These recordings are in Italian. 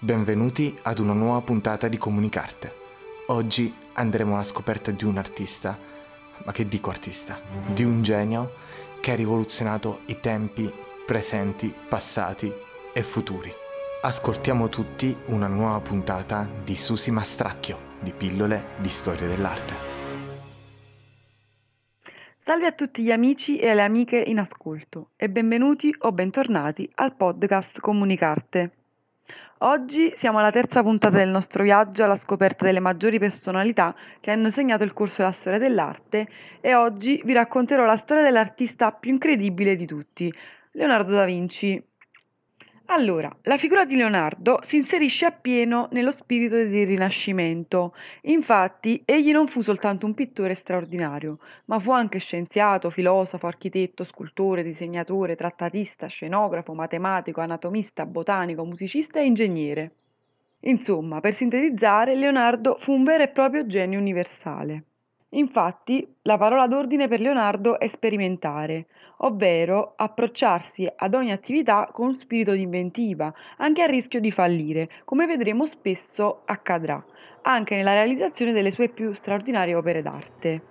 Benvenuti ad una nuova puntata di Comunicarte. Oggi andremo alla scoperta di un artista, ma che dico artista, di un genio che ha rivoluzionato i tempi presenti, passati e futuri. Ascoltiamo tutti una nuova puntata di Susi Mastracchio, di pillole di storia dell'arte. Salve a tutti gli amici e le amiche in ascolto e benvenuti o bentornati al podcast Comunicarte. Oggi siamo alla terza puntata del nostro viaggio alla scoperta delle maggiori personalità che hanno segnato il corso della storia dell'arte e oggi vi racconterò la storia dell'artista più incredibile di tutti, Leonardo da Vinci. Allora, la figura di Leonardo si inserisce appieno nello spirito del Rinascimento. Infatti, egli non fu soltanto un pittore straordinario, ma fu anche scienziato, filosofo, architetto, scultore, disegnatore, trattatista, scenografo, matematico, anatomista, botanico, musicista e ingegnere. Insomma, per sintetizzare, Leonardo fu un vero e proprio genio universale. Infatti, la parola d'ordine per Leonardo è sperimentare, ovvero approcciarsi ad ogni attività con spirito di inventiva, anche a rischio di fallire, come vedremo spesso accadrà, anche nella realizzazione delle sue più straordinarie opere d'arte.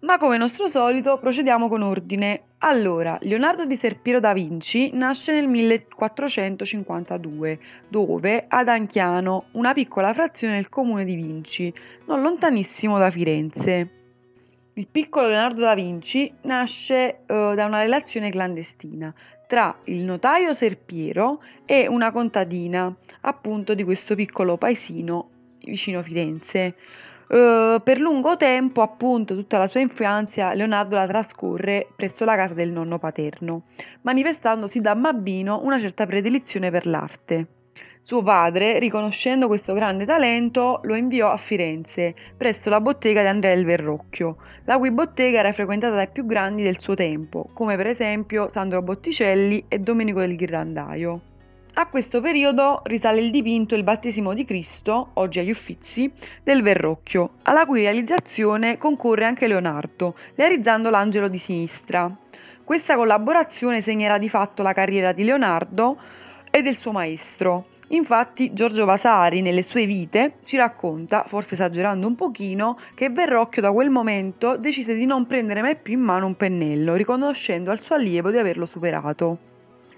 Ma come nostro solito procediamo con ordine. Allora, Leonardo di Serpiero da Vinci nasce nel 1452, dove ad Anchiano, una piccola frazione del comune di Vinci, non lontanissimo da Firenze. Il piccolo Leonardo da Vinci nasce uh, da una relazione clandestina tra il notaio Serpiero e una contadina, appunto di questo piccolo paesino vicino Firenze. Uh, per lungo tempo, appunto, tutta la sua infanzia, Leonardo la trascorre presso la casa del nonno paterno, manifestandosi da bambino una certa predilizione per l'arte. Suo padre, riconoscendo questo grande talento, lo inviò a Firenze, presso la bottega di Andrea del Verrocchio, la cui bottega era frequentata dai più grandi del suo tempo, come per esempio Sandro Botticelli e Domenico del Ghirlandaio. A questo periodo risale il dipinto Il battesimo di Cristo, oggi agli Uffizi, del Verrocchio, alla cui realizzazione concorre anche Leonardo, realizzando l'angelo di sinistra. Questa collaborazione segnerà di fatto la carriera di Leonardo e del suo maestro, Infatti Giorgio Vasari nelle sue vite ci racconta, forse esagerando un pochino, che Verrocchio da quel momento decise di non prendere mai più in mano un pennello, riconoscendo al suo allievo di averlo superato.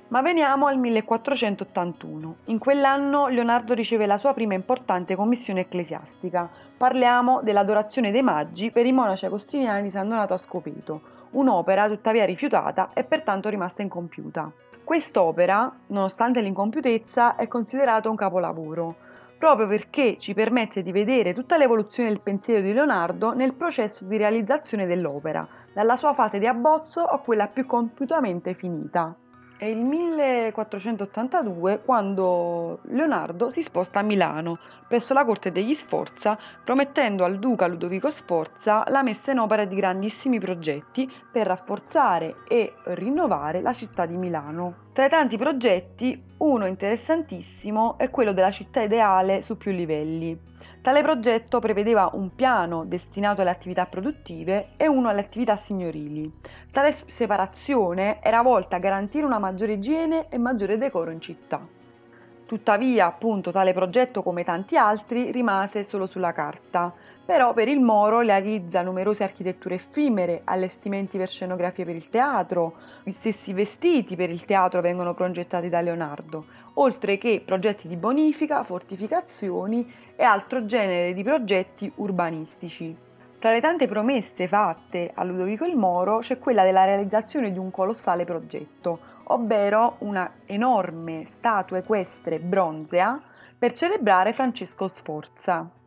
Ma veniamo al 1481. In quell'anno Leonardo riceve la sua prima importante commissione ecclesiastica. Parliamo dell'adorazione dei maggi per i monaci agostiniani di San Donato a Scopeto, un'opera tuttavia rifiutata e pertanto rimasta incompiuta. Quest'opera, nonostante l'incompiutezza, è considerato un capolavoro, proprio perché ci permette di vedere tutta l'evoluzione del pensiero di Leonardo nel processo di realizzazione dell'opera, dalla sua fase di abbozzo a quella più compiutamente finita. È il 1482 quando Leonardo si sposta a Milano, presso la corte degli Sforza, promettendo al duca Ludovico Sforza la messa in opera di grandissimi progetti per rafforzare e rinnovare la città di Milano. Tra i tanti progetti, uno interessantissimo è quello della città ideale su più livelli. Tale progetto prevedeva un piano destinato alle attività produttive e uno alle attività signorili. Tale separazione era volta a garantire una maggiore igiene e maggiore decoro in città. Tuttavia, appunto, tale progetto, come tanti altri, rimase solo sulla carta. Però per il Moro realizza numerose architetture effimere, allestimenti per scenografie per il teatro, gli stessi vestiti per il teatro vengono progettati da Leonardo, oltre che progetti di bonifica, fortificazioni e altro genere di progetti urbanistici. Tra le tante promesse fatte a Ludovico il Moro c'è quella della realizzazione di un colossale progetto, ovvero una enorme statua equestre bronzea per celebrare Francesco Sforza.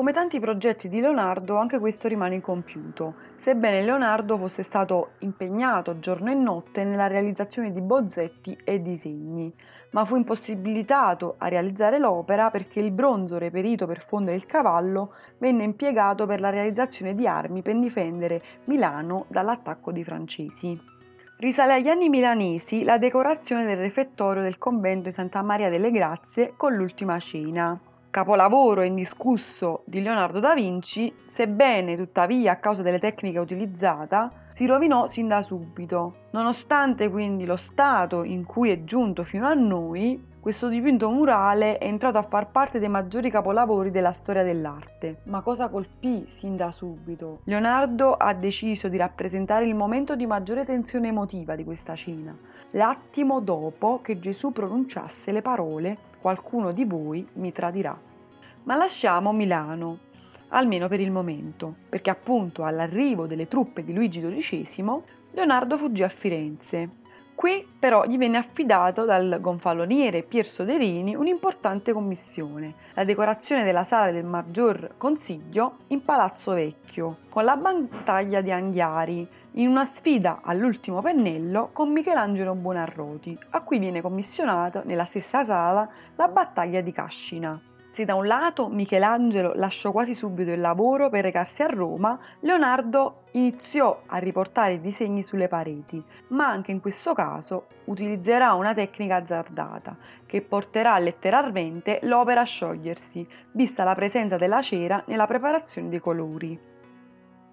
Come tanti progetti di Leonardo, anche questo rimane incompiuto, sebbene Leonardo fosse stato impegnato giorno e notte nella realizzazione di bozzetti e disegni, ma fu impossibilitato a realizzare l'opera perché il bronzo reperito per fondere il cavallo venne impiegato per la realizzazione di armi per difendere Milano dall'attacco dei francesi. Risale agli anni milanesi la decorazione del refettorio del convento di Santa Maria delle Grazie con l'ultima cena capolavoro indiscusso di Leonardo da Vinci, sebbene tuttavia a causa delle tecniche utilizzate si rovinò sin da subito. Nonostante quindi lo stato in cui è giunto fino a noi, questo dipinto murale è entrato a far parte dei maggiori capolavori della storia dell'arte. Ma cosa colpì sin da subito? Leonardo ha deciso di rappresentare il momento di maggiore tensione emotiva di questa cena, l'attimo dopo che Gesù pronunciasse le parole qualcuno di voi mi tradirà. Ma lasciamo Milano, almeno per il momento, perché appunto all'arrivo delle truppe di Luigi XII Leonardo fuggì a Firenze Qui però gli venne affidato dal gonfaloniere Pier Soderini un'importante commissione, la decorazione della sala del Maggior Consiglio in Palazzo Vecchio, con la battaglia di Anghiari, in una sfida all'ultimo pennello con Michelangelo Buonarroti, a cui viene commissionata nella stessa sala la battaglia di Cascina. Se da un lato Michelangelo lasciò quasi subito il lavoro per recarsi a Roma, Leonardo iniziò a riportare i disegni sulle pareti, ma anche in questo caso utilizzerà una tecnica azzardata che porterà letteralmente l'opera a sciogliersi, vista la presenza della cera nella preparazione dei colori.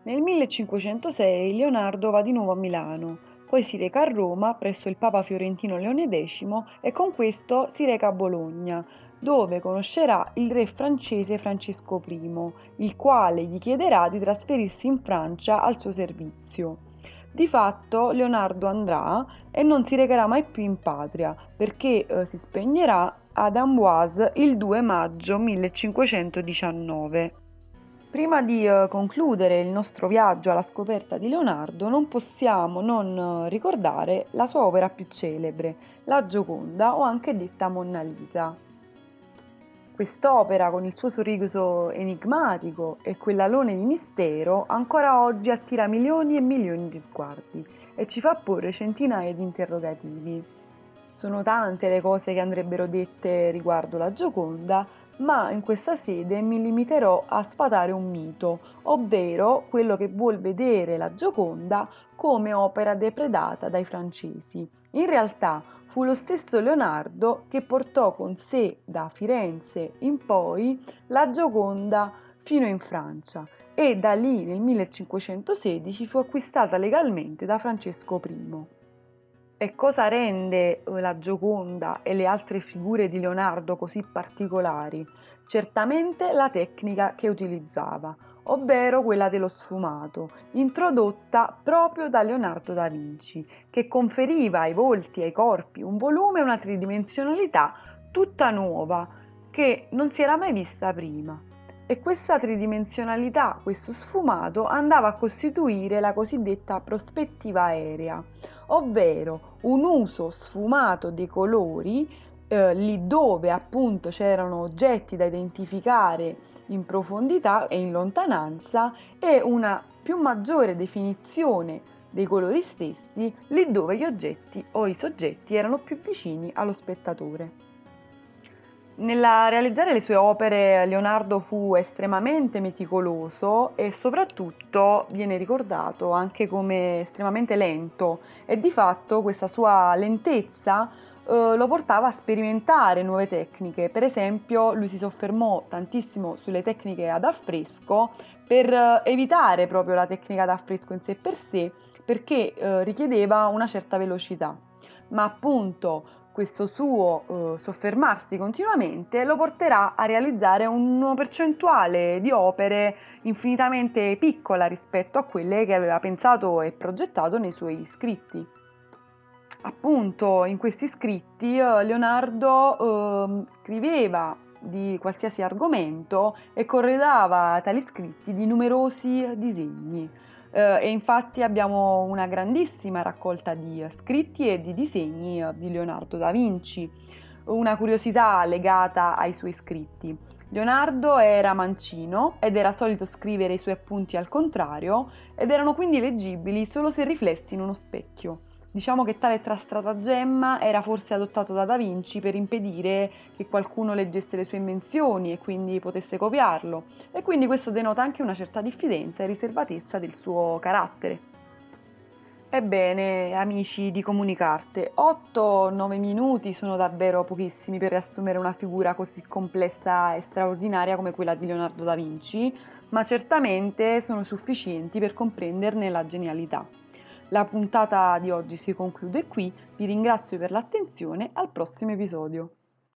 Nel 1506 Leonardo va di nuovo a Milano, poi si reca a Roma presso il Papa fiorentino Leone X e con questo si reca a Bologna, dove conoscerà il re francese Francesco I, il quale gli chiederà di trasferirsi in Francia al suo servizio. Di fatto Leonardo andrà e non si recherà mai più in patria perché eh, si spegnerà ad Amboise il 2 maggio 1519. Prima di eh, concludere il nostro viaggio alla scoperta di Leonardo non possiamo non eh, ricordare la sua opera più celebre, la Gioconda o anche detta Monna Lisa. Quest'opera, con il suo sorriso enigmatico e quell'alone di mistero, ancora oggi attira milioni e milioni di sguardi e ci fa porre centinaia di interrogativi. Sono tante le cose che andrebbero dette riguardo la Gioconda, ma in questa sede mi limiterò a sfatare un mito, ovvero quello che vuol vedere la Gioconda come opera depredata dai francesi. In realtà fu lo stesso Leonardo che portò con sé da Firenze in poi la Gioconda fino in Francia e da lì nel 1516 fu acquistata legalmente da Francesco I. E cosa rende la Gioconda e le altre figure di Leonardo così particolari? Certamente la tecnica che utilizzava, ovvero quella dello sfumato, introdotta proprio da Leonardo da Vinci, che conferiva ai volti e ai corpi un volume e una tridimensionalità tutta nuova, che non si era mai vista prima. E questa tridimensionalità, questo sfumato, andava a costituire la cosiddetta prospettiva aerea, ovvero un uso sfumato dei colori eh, lì dove appunto c'erano oggetti da identificare in profondità e in lontananza e una più maggiore definizione dei colori stessi lì dove gli oggetti o i soggetti erano più vicini allo spettatore. Nella realizzare le sue opere Leonardo fu estremamente meticoloso e soprattutto viene ricordato anche come estremamente lento e di fatto questa sua lentezza eh, lo portava a sperimentare nuove tecniche. Per esempio, lui si soffermò tantissimo sulle tecniche ad affresco per eh, evitare proprio la tecnica ad affresco in sé per sé, perché eh, richiedeva una certa velocità. Ma appunto questo suo eh, soffermarsi continuamente lo porterà a realizzare una percentuale di opere infinitamente piccola rispetto a quelle che aveva pensato e progettato nei suoi scritti appunto in questi scritti eh, Leonardo eh, scriveva di qualsiasi argomento e corredava tali scritti di numerosi disegni. Eh, e infatti abbiamo una grandissima raccolta di scritti e di disegni eh, di Leonardo da Vinci, una curiosità legata ai suoi scritti. Leonardo era mancino ed era solito scrivere i suoi appunti al contrario ed erano quindi leggibili solo se riflessi in uno specchio. Diciamo che tale stratagemma era forse adottato da Da Vinci per impedire che qualcuno leggesse le sue invenzioni e quindi potesse copiarlo, e quindi questo denota anche una certa diffidenza e riservatezza del suo carattere. Ebbene, amici di Comunicarte, 8-9 minuti sono davvero pochissimi per riassumere una figura così complessa e straordinaria come quella di Leonardo da Vinci, ma certamente sono sufficienti per comprenderne la genialità. La puntata di oggi si conclude qui, vi ringrazio per l'attenzione, al prossimo episodio.